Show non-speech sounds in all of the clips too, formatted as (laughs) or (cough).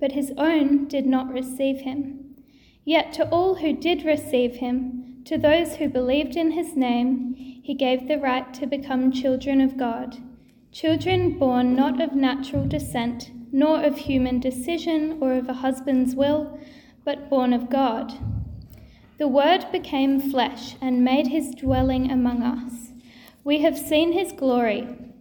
but his own did not receive him. Yet to all who did receive him, to those who believed in his name, he gave the right to become children of God, children born not of natural descent, nor of human decision or of a husband's will, but born of God. The Word became flesh and made his dwelling among us. We have seen his glory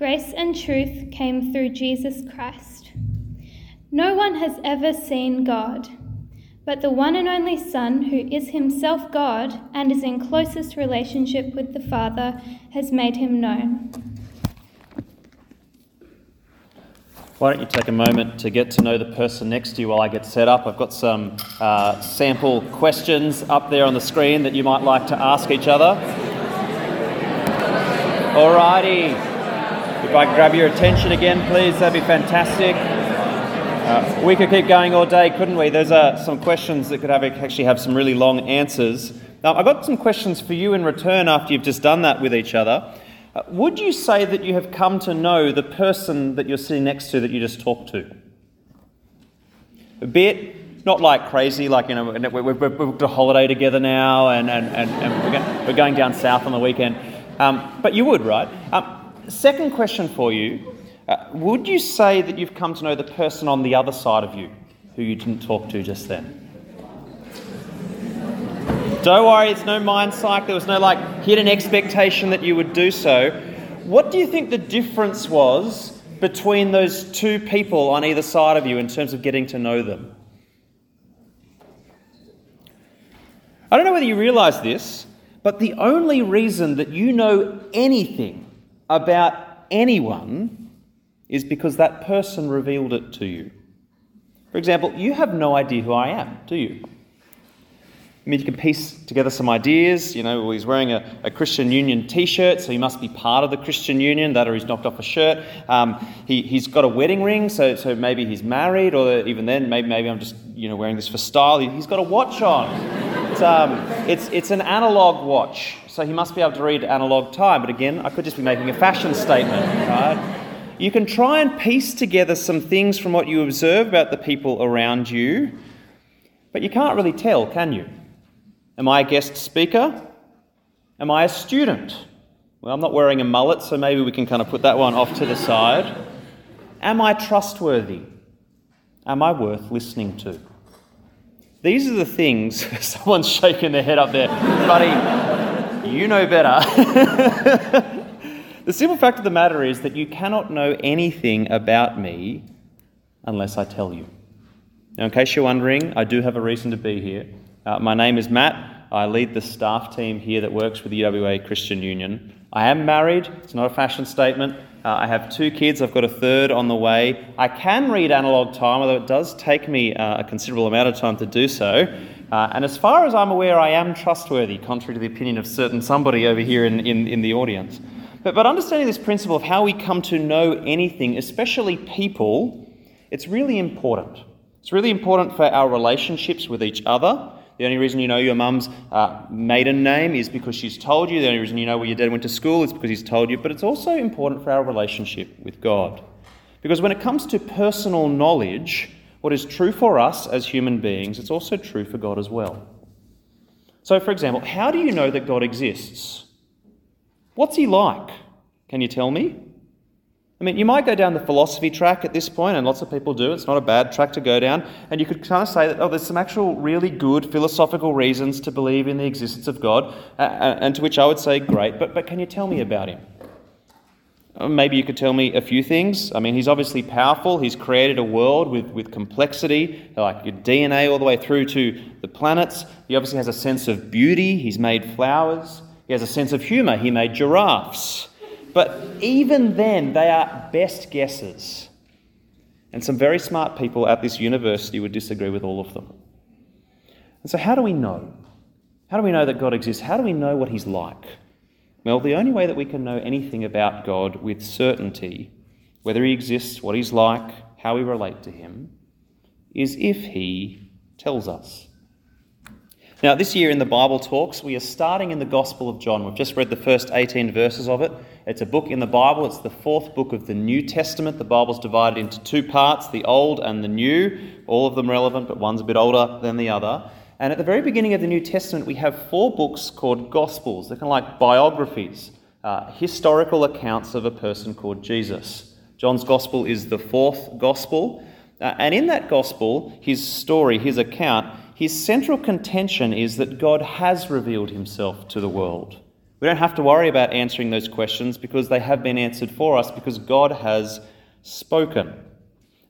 Grace and truth came through Jesus Christ. No one has ever seen God, but the one and only Son, who is himself God and is in closest relationship with the Father, has made him known. Why don't you take a moment to get to know the person next to you while I get set up? I've got some uh, sample questions up there on the screen that you might like to ask each other. Alrighty. If I grab your attention again, please, that'd be fantastic. Uh, we could keep going all day, couldn't we? There's uh, some questions that could have, actually have some really long answers. Now, I've got some questions for you in return after you've just done that with each other. Uh, would you say that you have come to know the person that you're sitting next to that you just talked to? A bit, not like crazy, like, you know, we've, we've booked a holiday together now and, and, and, and we're, going, we're, going, down south on the weekend. Um, but you would, right? Um, Second question for you uh, Would you say that you've come to know the person on the other side of you who you didn't talk to just then? Don't worry, it's no mind psych. There was no like hidden expectation that you would do so. What do you think the difference was between those two people on either side of you in terms of getting to know them? I don't know whether you realize this, but the only reason that you know anything about anyone is because that person revealed it to you. For example, you have no idea who I am, do you? I mean, you can piece together some ideas. You know, well, he's wearing a, a, Christian Union t shirt, so he must be part of the Christian Union. That or he's knocked off a shirt. Um, he, he's got a wedding ring, so, so maybe he's married, or even then, maybe, maybe I'm just you know, wearing this for style. He's got a watch on. It's, um, it's, it's an analog watch so he must be able to read analog time. But again, I could just be making a fashion statement, right? You can try and piece together some things from what you observe about the people around you, but you can't really tell, can you? Am I a guest speaker? Am I a student? Well, I'm not wearing a mullet, so maybe we can kind of put that one off to the side. Am I trustworthy? Am I worth listening to? These are the things, (laughs) someone's shaking their head up there, buddy. You know better. (laughs) the simple fact of the matter is that you cannot know anything about me unless I tell you. Now, in case you're wondering, I do have a reason to be here. Uh, my name is Matt. I lead the staff team here that works with the UWA Christian Union. I am married, it's not a fashion statement. Uh, I have two kids, I've got a third on the way. I can read analog time, although it does take me uh, a considerable amount of time to do so. Uh, and as far as I'm aware, I am trustworthy, contrary to the opinion of certain somebody over here in, in, in the audience. But, but understanding this principle of how we come to know anything, especially people, it's really important. It's really important for our relationships with each other. The only reason you know your mum's uh, maiden name is because she's told you. The only reason you know where your dad went to school is because he's told you. But it's also important for our relationship with God. Because when it comes to personal knowledge, what is true for us as human beings, it's also true for God as well. So, for example, how do you know that God exists? What's he like? Can you tell me? I mean, you might go down the philosophy track at this point, and lots of people do. It's not a bad track to go down. And you could kind of say that, oh, there's some actual really good philosophical reasons to believe in the existence of God, and to which I would say, great, but, but can you tell me about him? Uh, maybe you could tell me a few things. I mean, he's obviously powerful. He's created a world with, with complexity, like your DNA all the way through to the planets. He obviously has a sense of beauty. He's made flowers. He has a sense of humour. He made giraffes. But even then, they are best guesses. And some very smart people at this university would disagree with all of them. And so, how do we know? How do we know that God exists? How do we know what He's like? Well, the only way that we can know anything about God with certainty, whether He exists, what He's like, how we relate to Him, is if He tells us. Now, this year in the Bible Talks, we are starting in the Gospel of John. We've just read the first 18 verses of it. It's a book in the Bible, it's the fourth book of the New Testament. The Bible's divided into two parts the Old and the New, all of them relevant, but one's a bit older than the other. And at the very beginning of the New Testament, we have four books called Gospels. They're kind of like biographies, uh, historical accounts of a person called Jesus. John's Gospel is the fourth Gospel. Uh, and in that Gospel, his story, his account, his central contention is that God has revealed himself to the world. We don't have to worry about answering those questions because they have been answered for us because God has spoken.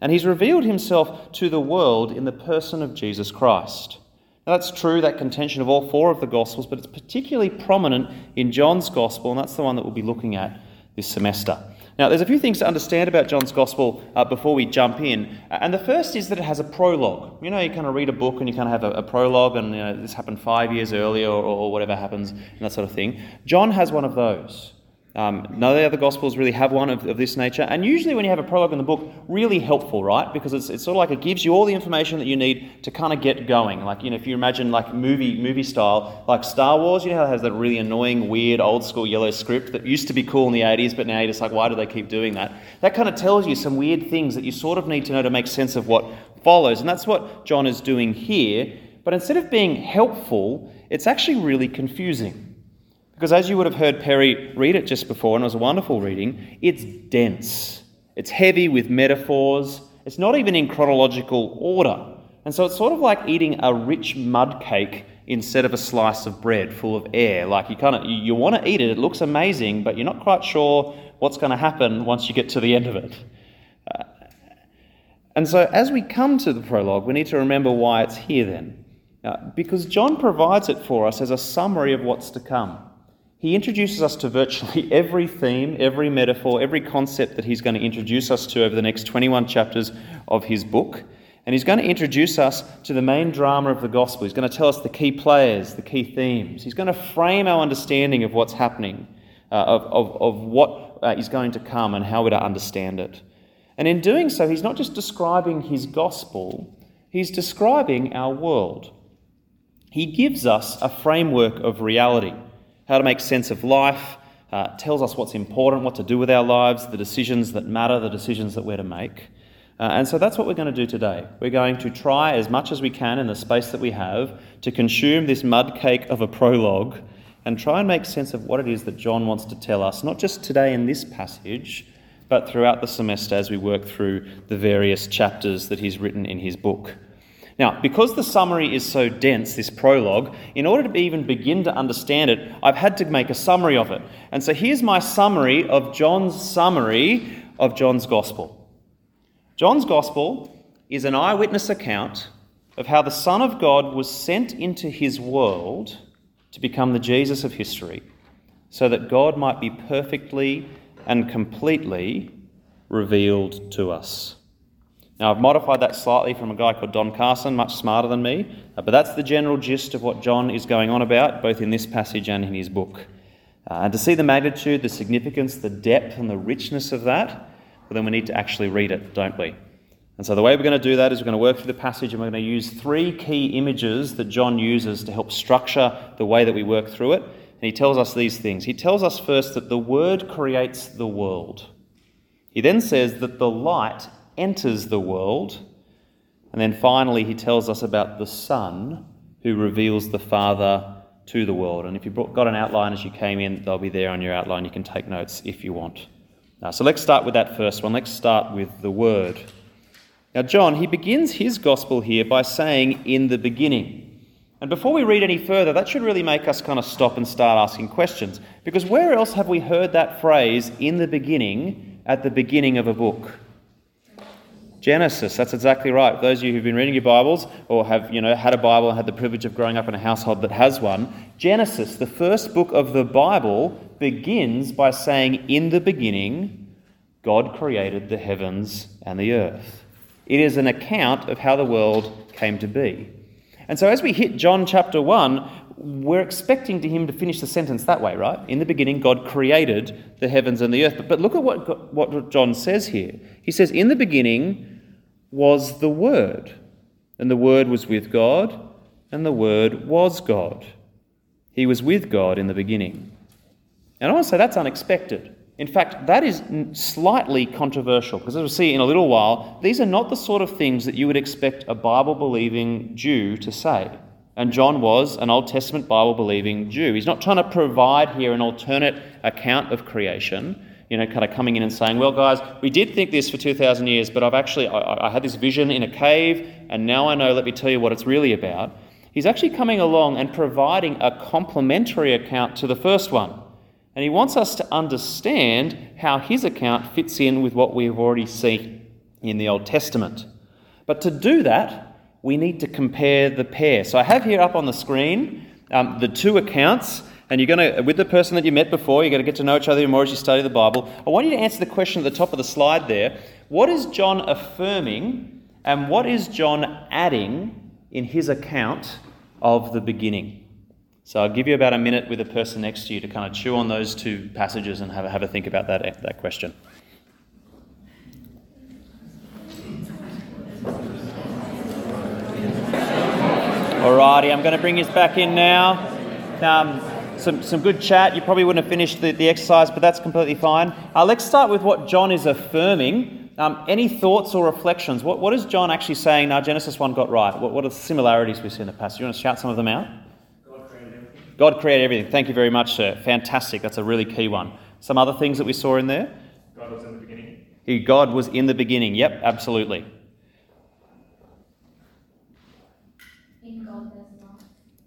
And he's revealed himself to the world in the person of Jesus Christ. Now, that's true, that contention of all four of the Gospels, but it's particularly prominent in John's Gospel, and that's the one that we'll be looking at this semester. Now, there's a few things to understand about John's Gospel uh, before we jump in. And the first is that it has a prologue. You know, you kind of read a book and you kind of have a, a prologue, and you know, this happened five years earlier, or, or whatever happens, and that sort of thing. John has one of those. Um, none of the other Gospels really have one of, of, this nature. And usually, when you have a prologue in the book, really helpful, right? Because it's, it's sort of like it gives you all the information that you need to kind of get going. Like, you know, if you imagine like movie movie style, like Star Wars, you know it has that really annoying, weird, old school yellow script that used to be cool in the 80s, but now you're just like, why do they keep doing that? That kind of tells you some weird things that you sort of need to know to make sense of what follows. And that's what John is doing here. But instead of being helpful, it's actually really confusing. Because as you would have heard Perry read it just before, and it was a wonderful reading, it's dense. It's heavy with metaphors. It's not even in chronological order. And so it's sort of like eating a rich mud cake instead of a slice of bread full of air. Like you kind of you, want to eat it, it looks amazing, but you're not quite sure what's going to happen once you get to the end of it. Uh, and so as we come to the prologue, we need to remember why it's here then. Uh, because John provides it for us as a summary of what's to come. He introduces us to virtually (laughs) every theme, every metaphor, every concept that he's going to introduce us to over the next 21 chapters of his book. And he's going to introduce us to the main drama of the gospel. He's going to tell us the key players, the key themes. He's going to frame our understanding of what's happening, uh, of, of, of what uh, is going to come, and how we're to understand it. And in doing so, he's not just describing his gospel, he's describing our world. He gives us a framework of reality how to make sense of life, uh, tells us what's important, what to do with our lives, the decisions that matter, the decisions that we're to make. Uh, and so that's what we're going to do today. We're going to try as much as we can in the space that we have to consume this mud cake of a prologue and try and make sense of what it is that John wants to tell us, not just today in this passage, but throughout the semester as we work through the various chapters that he's written in his book. Now, because the summary is so dense, this prologue, in order to even begin to understand it, I've had to make a summary of it. And so here's my summary of John's summary of John's Gospel. John's Gospel is an eyewitness account of how the Son of God was sent into his world to become the Jesus of history, so that God might be perfectly and completely revealed to us. Now, I've modified that slightly from a guy called Don Carson, much smarter than me, uh, but that's the general gist of what John is going on about, both in this passage and in his book. Uh, and to see the magnitude, the significance, the depth, and the richness of that, well, then we need to actually read it, don't we? And so, the way we're going to do that is we're going to work through the passage and we're going to use three key images that John uses to help structure the way that we work through it. And he tells us these things. He tells us first that the Word creates the world. He then says that the light enters the world. And then finally, he tells us about the Son who reveals the Father to the world. And if you've got an outline as you came in, they'll be there on your outline. You can take notes if you want. Now, so let's start with that first one. Let's start with the Word. Now, John, he begins his gospel here by saying, in the beginning. And before we read any further, that should really make us kind of stop and start asking questions. Because where else have we heard that phrase, in the beginning, at the beginning of a book? Genesis, that's exactly right. Those of you who've been reading your Bibles or have you know, had a Bible and had the privilege of growing up in a household that has one, Genesis, the first book of the Bible, begins by saying, In the beginning, God created the heavens and the earth. It is an account of how the world came to be. And so as we hit John chapter 1, we're expecting to him to finish the sentence that way, right? In the beginning, God created the heavens and the earth. But, but look at what, what John says here. He says, In the beginning was the Word, and the Word was with God, and the Word was God. He was with God in the beginning. And I want to say that's unexpected. In fact, that is slightly controversial because, as we'll see in a little while, these are not the sort of things that you would expect a Bible believing Jew to say. And John was an Old Testament Bible believing Jew. He's not trying to provide here an alternate account of creation, you know, kind of coming in and saying, well, guys, we did think this for 2,000 years, but I've actually, I, I had this vision in a cave, and now I know, let me tell you what it's really about. He's actually coming along and providing a complementary account to the first one. And he wants us to understand how his account fits in with what we've already seen in the Old Testament. But to do that, we need to compare the pair. So I have here up on the screen um, the two accounts, and you're going to, with the person that you met before, you're going to get to know each other more as you study the Bible. I want you to answer the question at the top of the slide there. What is John affirming, and what is John adding in his account of the beginning? So I'll give you about a minute with the person next to you to kind of chew on those two passages and have a, have a think about that, that question. Alrighty, I'm going to bring us back in now. Um, some, some good chat. You probably wouldn't have finished the, the exercise, but that's completely fine. Uh, let's start with what John is affirming. Um, any thoughts or reflections? What, what is John actually saying? Now, Genesis 1 got right. What, what are the similarities we see in the passage? You want to shout some of them out? God created everything. God created everything. Thank you very much, sir. Fantastic. That's a really key one. Some other things that we saw in there? God was in the beginning. He, God was in the beginning. Yep, absolutely.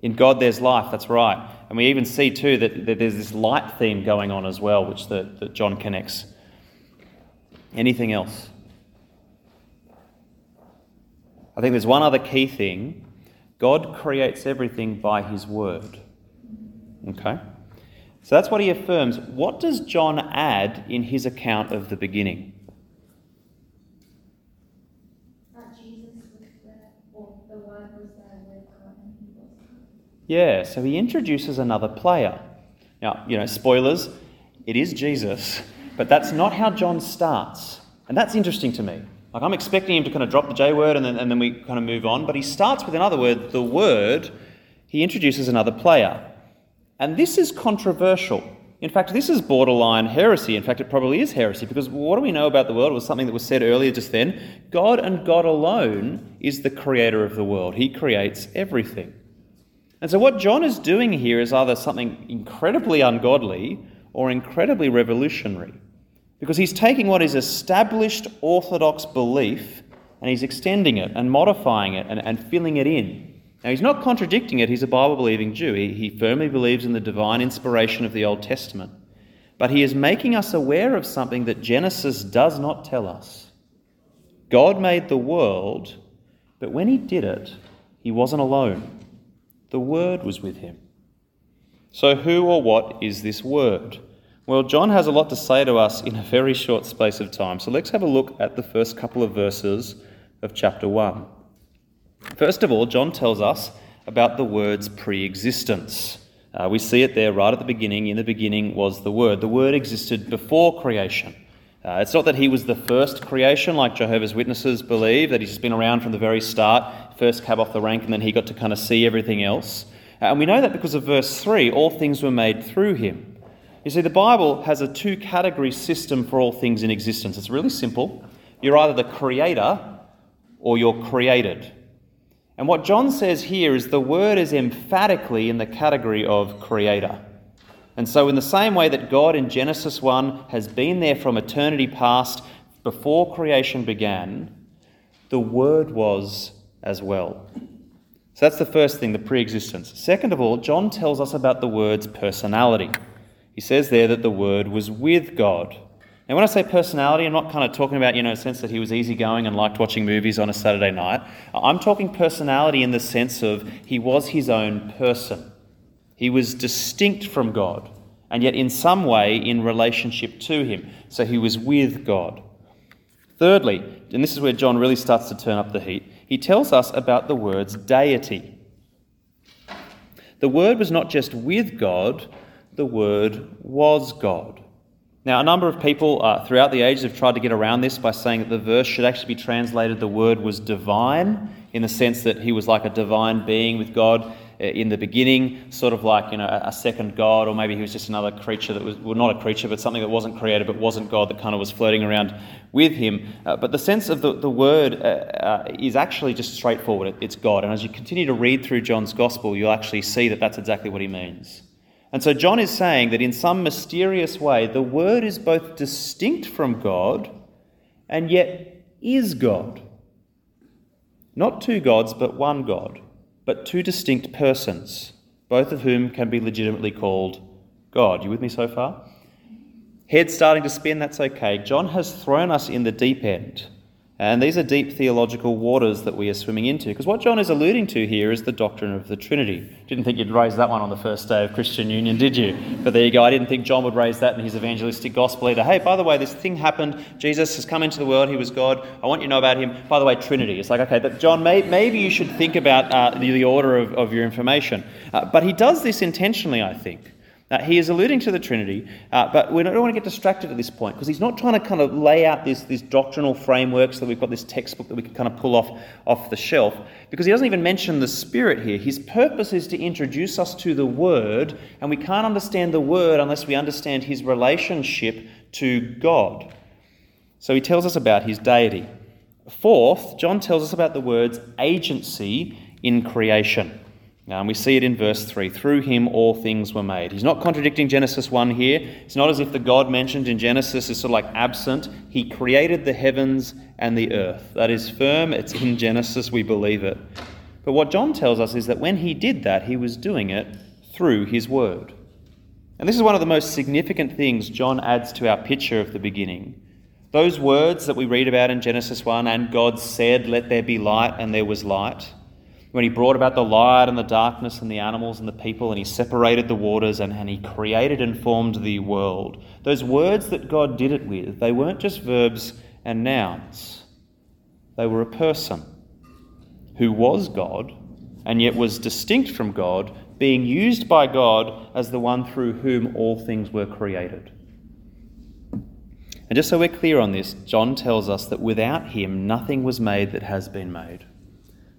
In God, there's life, that's right. And we even see, too, that, that there's this light theme going on as well, which the, that John connects. Anything else? I think there's one other key thing God creates everything by his word. Okay? So that's what he affirms. What does John add in his account of the beginning? Yeah, so he introduces another player. Now, you know, spoilers, it is Jesus, but that's not how John starts. And that's interesting to me. Like, I'm expecting him to kind of drop the J word and then, and then we kind of move on, but he starts with another word, the word. He introduces another player. And this is controversial. In fact, this is borderline heresy. In fact, it probably is heresy because what do we know about the world? It was something that was said earlier just then. God and God alone is the creator of the world, He creates everything. And so, what John is doing here is either something incredibly ungodly or incredibly revolutionary. Because he's taking what is established orthodox belief and he's extending it and modifying it and, and filling it in. Now, he's not contradicting it, he's a Bible believing Jew. He, he firmly believes in the divine inspiration of the Old Testament. But he is making us aware of something that Genesis does not tell us. God made the world, but when he did it, he wasn't alone. The Word was with him. So, who or what is this Word? Well, John has a lot to say to us in a very short space of time. So, let's have a look at the first couple of verses of chapter 1. First of all, John tells us about the Word's pre existence. Uh, we see it there right at the beginning. In the beginning was the Word. The Word existed before creation. Uh, it's not that he was the first creation, like Jehovah's Witnesses believe, that he's just been around from the very start, first cab off the rank, and then he got to kind of see everything else. Uh, and we know that because of verse 3 all things were made through him. You see, the Bible has a two category system for all things in existence. It's really simple. You're either the creator or you're created. And what John says here is the word is emphatically in the category of creator. And so, in the same way that God in Genesis 1 has been there from eternity past before creation began, the Word was as well. So, that's the first thing, the pre existence. Second of all, John tells us about the Word's personality. He says there that the Word was with God. Now, when I say personality, I'm not kind of talking about, you know, a sense that he was easygoing and liked watching movies on a Saturday night. I'm talking personality in the sense of he was his own person. He was distinct from God, and yet in some way in relationship to Him. So he was with God. Thirdly, and this is where John really starts to turn up the heat, he tells us about the word's deity. The Word was not just with God, the Word was God. Now, a number of people uh, throughout the ages have tried to get around this by saying that the verse should actually be translated the Word was divine, in the sense that he was like a divine being with God. Uh, in the beginning, sort of like you know a second God, or maybe he was just another creature that was well, not a creature, but something that wasn't created, but wasn't God, that kind of was floating around with him. Uh, but the sense of the, the word uh, uh, is actually just straightforward. It's God, and as you continue to read through John's gospel, you'll actually see that that's exactly what he means. And so John is saying that in some mysterious way, the word is both distinct from God and yet is God. Not two gods, but one God but two distinct persons, both of whom can be legitimately called God. You with me so far? Head starting to spin, that's okay. John has thrown us in the deep end. And these are deep theological waters that we are swimming into. Because what John is alluding to here is the doctrine of the Trinity. Didn't think you'd raise that one on the first day of Christian Union, did you? But there you go. I didn't think John would raise that in his evangelistic gospel either. Hey, by the way, this thing happened. Jesus has come into the world. He was God. I want you to know about him. By the way, Trinity. It's like, okay, that John, may, maybe you should think about uh, the, the, order of, of your information. Uh, but he does this intentionally, I think. Uh, he is alluding to the Trinity, uh, but we don't want to get distracted at this point because he's not trying to kind of lay out this, this doctrinal framework so that we've got this textbook that we can kind of pull off, off the shelf because he doesn't even mention the Spirit here. His purpose is to introduce us to the Word, and we can't understand the Word unless we understand his relationship to God. So he tells us about his deity. Fourth, John tells us about the word's agency in creation. Um, we see it in verse 3 through him all things were made. He's not contradicting Genesis 1 here. It's not as if the God mentioned in Genesis is sort of like absent. He created the heavens and the earth. That is firm, it's in Genesis, we believe it. But what John tells us is that when he did that, he was doing it through his word. And this is one of the most significant things John adds to our picture of the beginning. Those words that we read about in Genesis 1 and God said, Let there be light, and there was light when he brought about the light and the darkness and the animals and the people, and he separated the waters and, and he created and formed the world. Those words that God did it with, they weren't just verbs and nouns, they were a person who was God and yet was distinct from God, being used by God as the one through whom all things were created. And just so we're clear on this, John tells us that without him, nothing was made that has been made.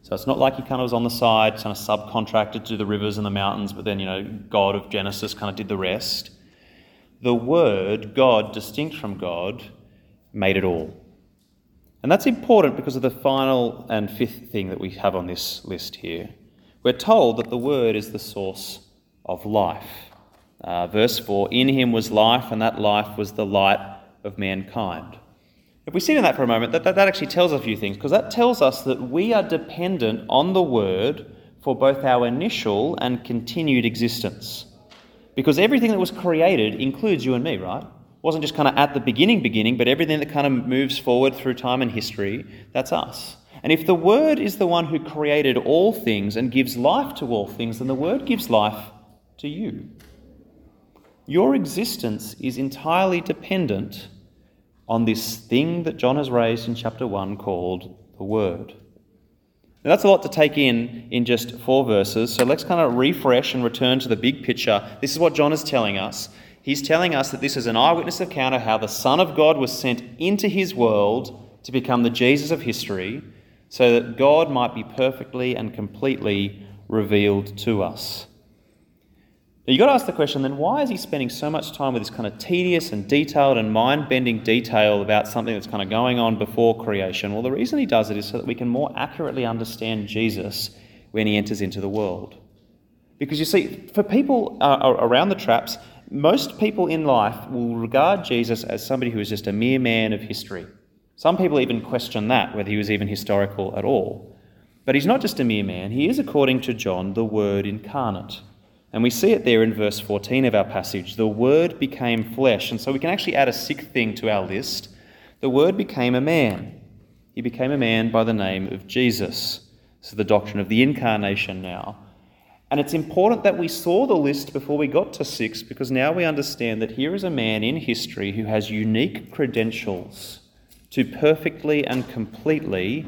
So it's not like he kind of was on the side, kind of subcontracted to the rivers and the mountains, but then, you know, God of Genesis kind of did the rest. The Word, God, distinct from God, made it all. And that's important because of the final and fifth thing that we have on this list here. We're told that the Word is the source of life. Uh, verse 4 In him was life, and that life was the light of mankind. If we sit in that for a moment, that, that, that actually tells us a few things, because that tells us that we are dependent on the Word for both our initial and continued existence. Because everything that was created includes you and me, right? It wasn't just kind of at the beginning, beginning, but everything that kind of moves forward through time and history, that's us. And if the Word is the one who created all things and gives life to all things, then the Word gives life to you. Your existence is entirely dependent on this thing that John has raised in chapter 1 called the Word. Now, that's a lot to take in in just four verses, so let's kind of refresh and return to the big picture. This is what John is telling us. He's telling us that this is an eyewitness account of how the Son of God was sent into his world to become the Jesus of history so that God might be perfectly and completely revealed to us. Now you've got to ask the question then why is he spending so much time with this kind of tedious and detailed and mind bending detail about something that's kind of going on before creation? Well, the reason he does it is so that we can more accurately understand Jesus when he enters into the world. Because you see, for people uh, around the traps, most people in life will regard Jesus as somebody who is just a mere man of history. Some people even question that, whether he was even historical at all. But he's not just a mere man, he is, according to John, the Word incarnate. And we see it there in verse 14 of our passage. The Word became flesh. And so we can actually add a sixth thing to our list. The Word became a man. He became a man by the name of Jesus. So the doctrine of the incarnation now. And it's important that we saw the list before we got to six because now we understand that here is a man in history who has unique credentials to perfectly and completely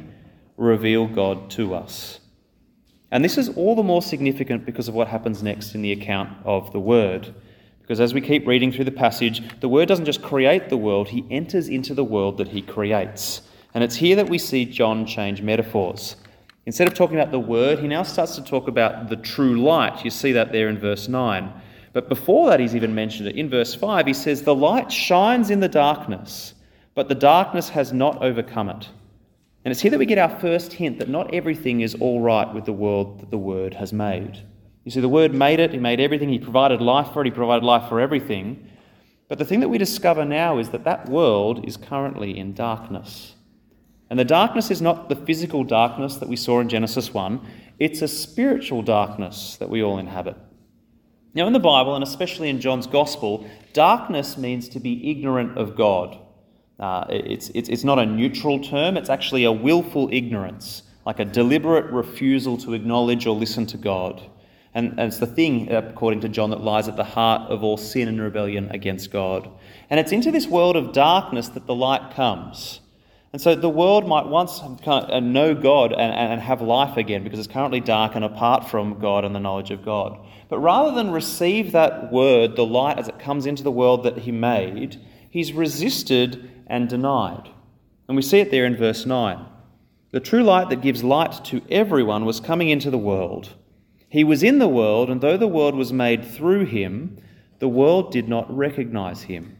reveal God to us. And this is all the more significant because of what happens next in the account of the Word. Because as we keep reading through the passage, the Word doesn't just create the world, He enters into the world that He creates. And it's here that we see John change metaphors. Instead of talking about the word, he now starts to talk about the true light. You see that there in verse 9. But before that, he's even mentioned it. In verse 5, he says, The light shines in the darkness, but the darkness has not overcome it. And it's here that we get our first hint that not everything is all right with the world that the Word has made. You see, the Word made it, He made everything, He provided life for it, He provided life for everything. But the thing that we discover now is that that world is currently in darkness. And the darkness is not the physical darkness that we saw in Genesis 1, it's a spiritual darkness that we all inhabit. Now, in the Bible, and especially in John's Gospel, darkness means to be ignorant of God. Uh, it's, it's, it's not a neutral term, it's actually a willful ignorance, like a deliberate refusal to acknowledge or listen to God. And, and it's the thing, according to John, that lies at the heart of all sin and rebellion against God. And it's into this world of darkness that the light comes. And so the world might once of know God and, and have life again because it's currently dark and apart from God and the knowledge of God. But rather than receive that word, the light as it comes into the world that He made, He's resisted and denied. And we see it there in verse 9. The true light that gives light to everyone was coming into the world. He was in the world, and though the world was made through him, the world did not recognize him.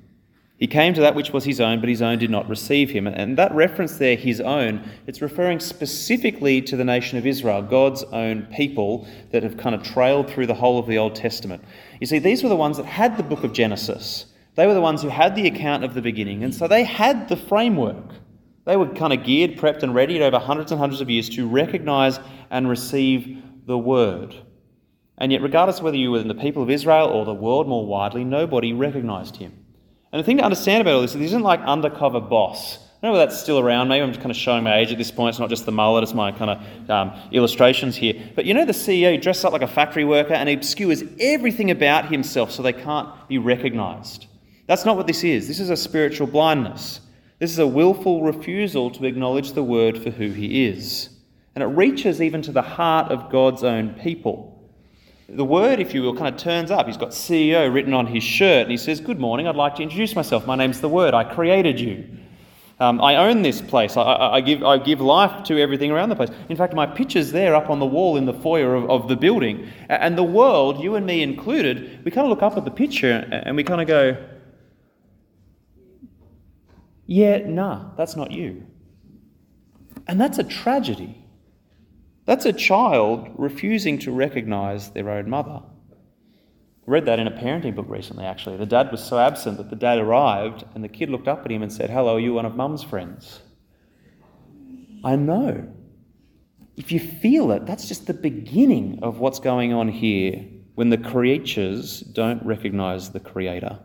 He came to that which was his own, but his own did not receive him. And that reference there, his own, it's referring specifically to the nation of Israel, God's own people that have kind of trailed through the whole of the Old Testament. You see, these were the ones that had the book of Genesis. They were the ones who had the account of the beginning, and so they had the framework. They were kind of geared, prepped, and ready over hundreds and hundreds of years to recognize and receive the word. And yet, regardless of whether you were in the people of Israel or the world more widely, nobody recognized him. And the thing to understand about all this is isn't like undercover boss. I don't know if that's still around. Maybe I'm just kind of showing my age at this point. It's not just the mullet, it's my kind of um, illustrations here. But you know, the CEO dresses up like a factory worker and he obscures everything about himself so they can't be recognized. That's not what this is. This is a spiritual blindness. This is a willful refusal to acknowledge the word for who he is. And it reaches even to the heart of God's own people. The word, if you will, kind of turns up. He's got CEO written on his shirt, and he says, Good morning, I'd like to introduce myself. My name's The Word. I created you. Um, I own this place. I, I, I, give, I give life to everything around the place. In fact, my picture's there up on the wall in the foyer of, of the building. And the world, you and me included, we kind of look up at the picture and we kind of go, Yeah, nah, that's not you. And that's a tragedy. That's a child refusing to recognize their own mother. I read that in a parenting book recently, actually. The dad was so absent that the dad arrived and the kid looked up at him and said, Hello, are you one of mum's friends? I know. If you feel it, that's just the beginning of what's going on here when the creatures don't recognize the Creator.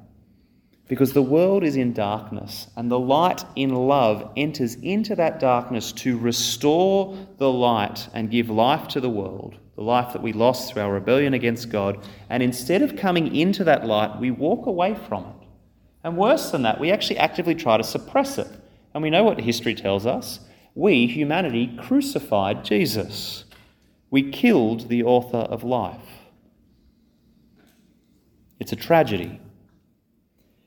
Because the world is in darkness, and the light in love enters into that darkness to restore the light and give life to the world, the life that we lost through our rebellion against God. And instead of coming into that light, we walk away from it. And worse than that, we actually actively try to suppress it. And we know what history tells us. We, humanity, crucified Jesus. We killed the author of life. It's a tragedy.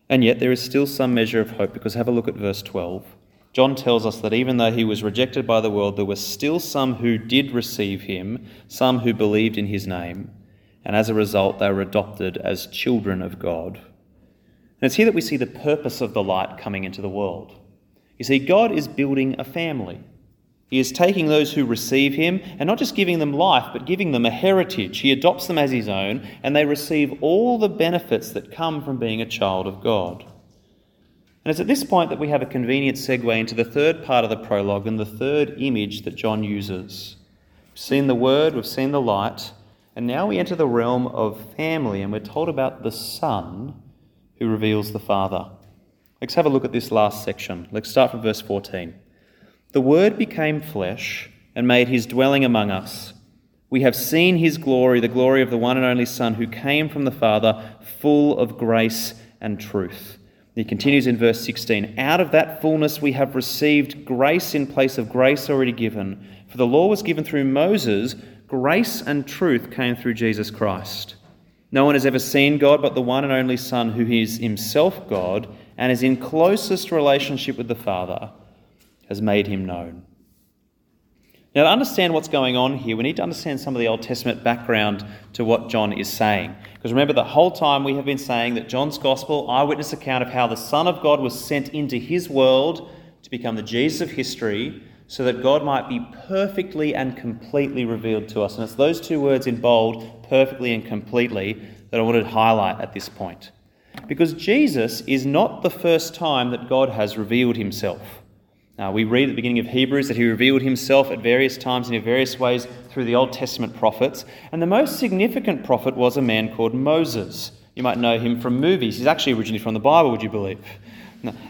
And yet there is still some measure of hope because have a look at verse 12. John tells us that even though he was rejected by the world, there were still some who did receive him, some who believed in his name, and as a result, they were adopted as children of God. And it's here that we see the purpose of the light coming into the world. You see, God is building a family. He is taking those who receive him and not just giving them life, but giving them a heritage. He adopts them as his own, and they receive all the benefits that come from being a child of God. And it's at this point that we have a convenient segue into the third part of the prologue and the third image that John uses. We've seen the Word, we've seen the light, and now we enter the realm of family, and we're told about the Son who reveals the Father. Let's have a look at this last section. Let's start from verse 14. The Word became flesh and made his dwelling among us. We have seen his glory, the glory of the one and only Son who came from the Father, full of grace and truth. He continues in verse 16 Out of that fullness we have received grace in place of grace already given. For the law was given through Moses, grace and truth came through Jesus Christ. No one has ever seen God but the one and only Son, who is himself God and is in closest relationship with the Father has made him known. Now, to understand what's going on here, we need to understand some of the Old Testament background to what John is saying. Because remember, the whole time we have been saying that John's Gospel, eyewitness account of how the Son of God was sent into his world to become the Jesus of history, so that God might be perfectly and completely revealed to us. And it's those two words in bold, perfectly and completely, that I wanted to highlight at this point. Because Jesus is not the first time that God has revealed himself. Uh, we read at the beginning of Hebrews that he revealed himself at various times and in various ways through the Old Testament prophets. And the most significant prophet was a man called Moses. You might know him from movies. He's actually originally from the Bible, would you believe?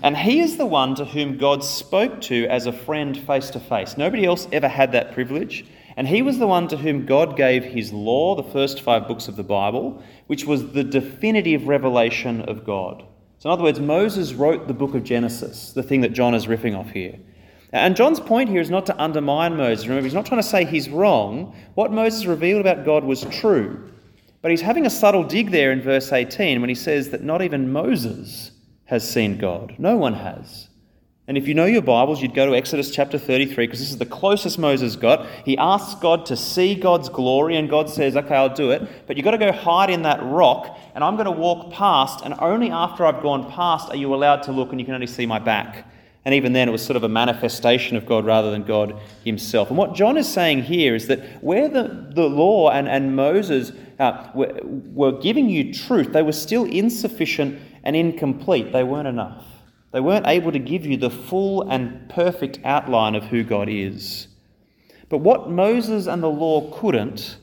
And he is the one to whom God spoke to as a friend face to face. Nobody else ever had that privilege. And he was the one to whom God gave his law, the first five books of the Bible, which was the definitive revelation of God. So, in other words, Moses wrote the book of Genesis, the thing that John is riffing off here. And John's point here is not to undermine Moses. Remember, he's not trying to say he's wrong. What Moses revealed about God was true. But he's having a subtle dig there in verse 18 when he says that not even Moses has seen God. No one has. And if you know your Bibles, you'd go to Exodus chapter 33 because this is the closest Moses got. He asks God to see God's glory, and God says, Okay, I'll do it. But you've got to go hide in that rock, and I'm going to walk past, and only after I've gone past are you allowed to look, and you can only see my back. And even then, it was sort of a manifestation of God rather than God himself. And what John is saying here is that where the, the law and, and Moses uh, were, were giving you truth, they were still insufficient and incomplete. They weren't enough. They weren't able to give you the full and perfect outline of who God is. But what Moses and the law couldn't,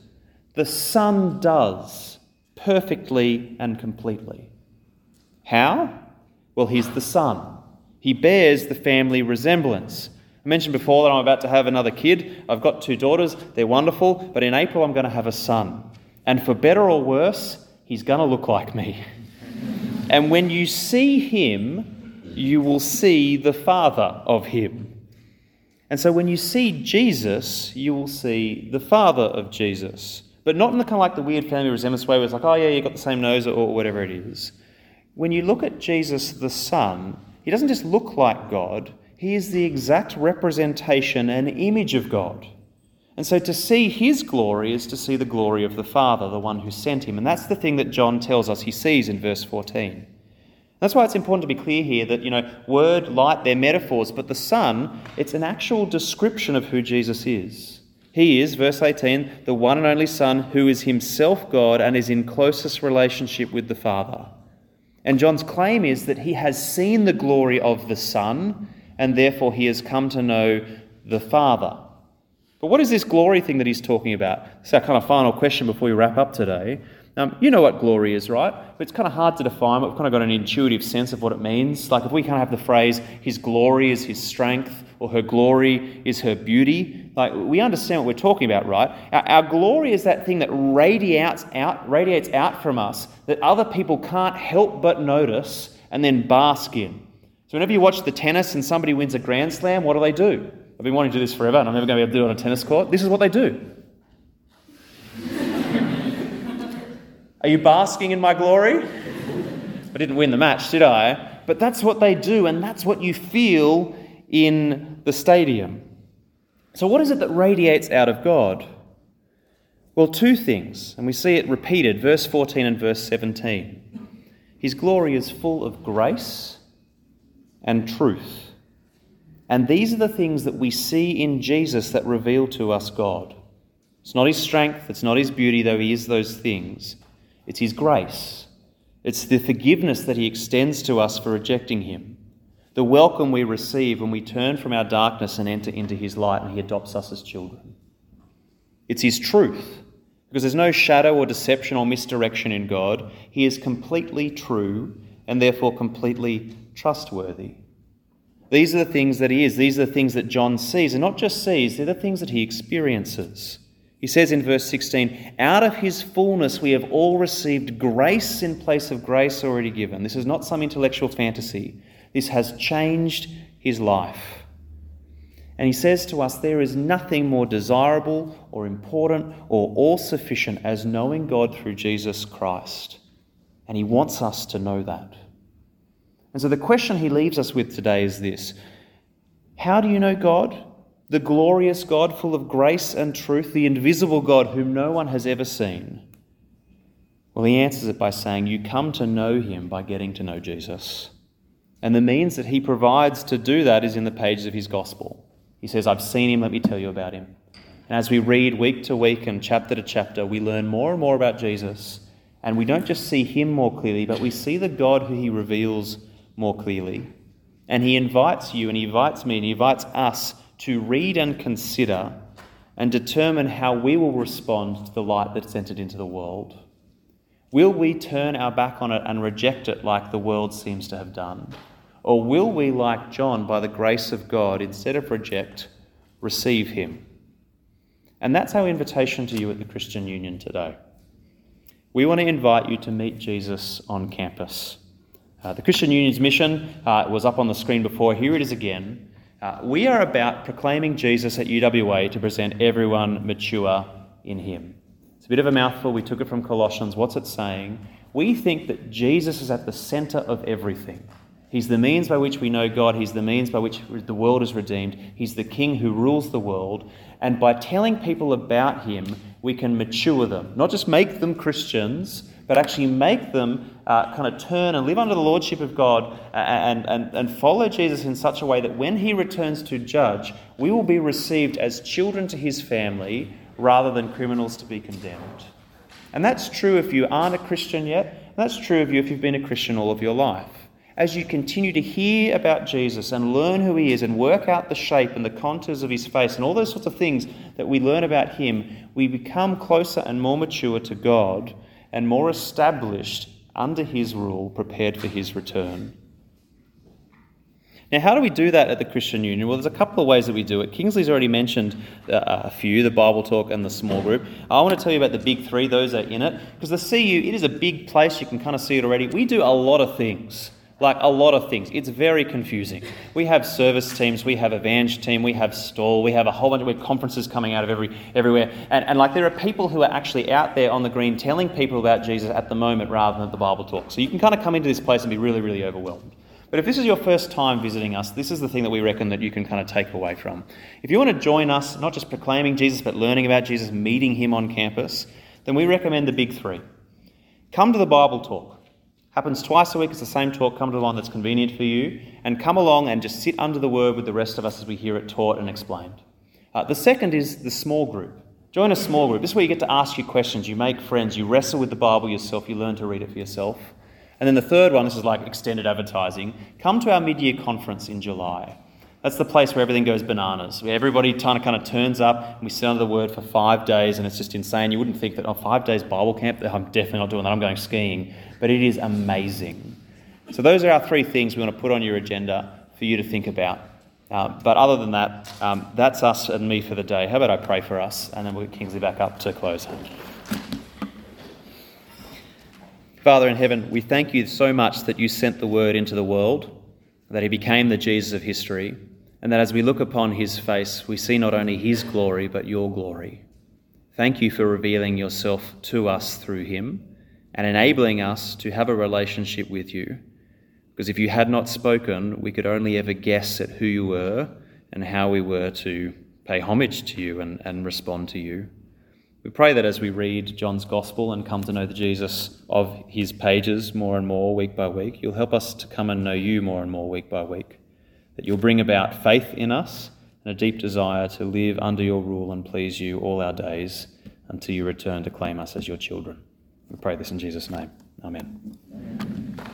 the Son does perfectly and completely. How? Well, he's the Son. He bears the family resemblance. I mentioned before that I'm about to have another kid. I've got two daughters, they're wonderful, but in April I'm going to have a son. And for better or worse, he's going to look like me. (laughs) And when you see him, you will see the Father of him. And so when you see Jesus, you will see the Father of Jesus. But not in the kind of like the weird family resemblance way where it's like, oh yeah, you've got the same nose or whatever it is. When you look at Jesus the Son, he doesn't just look like God, he is the exact representation and image of God. And so to see his glory is to see the glory of the Father, the one who sent him. And that's the thing that John tells us he sees in verse 14. That's why it's important to be clear here that, you know, word, light, they're metaphors, but the Son, it's an actual description of who Jesus is. He is, verse 18, the one and only Son who is himself God and is in closest relationship with the Father. And John's claim is that he has seen the glory of the Son and therefore he has come to know the Father. But what is this glory thing that he's talking about? It's our kind of final question before we wrap up today. Um, you know what glory is, right? But it's kind of hard to define, we've kind of got an intuitive sense of what it means. Like if we kind of have the phrase, his glory is his strength, or her glory is her beauty, like we understand what we're talking about, right? Our, our glory is that thing that radiates out, radiates out from us that other people can't help but notice and then bask in. So whenever you watch the tennis and somebody wins a grand slam, what do they do? I've been wanting to do this forever and I'm never going to be able to do it on a tennis court. This is what they do. Are you basking in my glory? I didn't win the match, did I? But that's what they do, and that's what you feel in the stadium. So, what is it that radiates out of God? Well, two things, and we see it repeated, verse 14 and verse 17. His glory is full of grace and truth. And these are the things that we see in Jesus that reveal to us God. It's not his strength, it's not his beauty, though he is those things. It's his grace. It's the forgiveness that he extends to us for rejecting him. The welcome we receive when we turn from our darkness and enter into his light and he adopts us as children. It's his truth, because there's no shadow or deception or misdirection in God. He is completely true and therefore completely trustworthy. These are the things that he is. These are the things that John sees. And not just sees, they're the things that he experiences. He says in verse 16, Out of his fullness we have all received grace in place of grace already given. This is not some intellectual fantasy. This has changed his life. And he says to us, There is nothing more desirable or important or all sufficient as knowing God through Jesus Christ. And he wants us to know that. And so the question he leaves us with today is this How do you know God? The glorious God, full of grace and truth, the invisible God whom no one has ever seen. Well, he answers it by saying, You come to know him by getting to know Jesus. And the means that he provides to do that is in the pages of his gospel. He says, I've seen him, let me tell you about him. And as we read week to week and chapter to chapter, we learn more and more about Jesus. And we don't just see him more clearly, but we see the God who he reveals more clearly. And he invites you and he invites me and he invites us to read and consider and determine how we will respond to the light that's entered into the world. Will we turn our back on it and reject it like the world seems to have done? Or will we, like John, by the grace of God, instead of reject, receive him? And that's our invitation to you at the Christian Union today. We want to invite you to meet Jesus on campus. Uh, the Christian Union's mission uh, was up on the screen before. Here it is again. Uh, we are about proclaiming Jesus at UWA to present everyone mature in Him. It's a bit of a mouthful. We took it from Colossians. What's it saying? We think that Jesus is at the center of everything. He's the means by which we know God. He's the means by which the world is redeemed. He's the King who rules the world. And by telling people about Him, we can mature them, not just make them Christians, but actually make them uh, kind of turn and live under the lordship of God and, and, and follow Jesus in such a way that when he returns to judge, we will be received as children to his family rather than criminals to be condemned. And that's true if you aren't a Christian yet. That's true of you if you've been a Christian all of your life. As you continue to hear about Jesus and learn who he is and work out the shape and the contours of his face and all those sorts of things that we learn about him, we become closer and more mature to God and more established under his rule, prepared for his return. Now, how do we do that at the Christian Union? Well, there's a couple of ways that we do it. Kingsley's already mentioned uh, a few the Bible Talk and the small group. I want to tell you about the big three, those are in it. Because the CU, it is a big place, you can kind of see it already. We do a lot of things like a lot of things. It's very confusing. We have service teams, we have evangel team, we have stall, we have a whole bunch of conferences coming out of every everywhere. And, and like there are people who are actually out there on the green telling people about Jesus at the moment rather than at the Bible talk. So you can kind of come into this place and be really, really overwhelmed. But if this is your first time visiting us, this is the thing that we reckon that you can kind of take away from. If you want to join us, not just proclaiming Jesus, but learning about Jesus, meeting him on campus, then we recommend the big three. Come to the Bible talk. Happens twice a week. It's the same talk. Come along that's convenient for you. And come along and just sit under the word with the rest of us as we hear it taught and explained. Uh, the second is the small group. Join a small group. This is where you get to ask your questions, you make friends, you wrestle with the Bible yourself, you learn to read it for yourself. And then the third one, this is like extended advertising. Come to our mid year conference in July. That's the place where everything goes bananas. Everybody kind of, kind of turns up and we sit under the word for five days and it's just insane. You wouldn't think that, oh, five days Bible camp? I'm definitely not doing that. I'm going skiing. But it is amazing. So those are our three things we want to put on your agenda for you to think about. Uh, but other than that, um, that's us and me for the day. How about I pray for us and then we'll get Kingsley back up to close. Father in heaven, we thank you so much that you sent the word into the world, that he became the Jesus of history and that as we look upon his face, we see not only his glory, but your glory. Thank you for revealing yourself to us through him. and enabling us to have a relationship with you. Because if you had not spoken, we could only ever guess at who you were and how we were to pay homage to you and, and respond to you. We pray that as we read John's Gospel and come to know the Jesus of his pages more and more week by week, you'll help us to come and know you more and more week by week. That you'll bring about faith in us and a deep desire to live under your rule and please you all our days until you return to claim us as your children. We pray this in Jesus' name. Amen.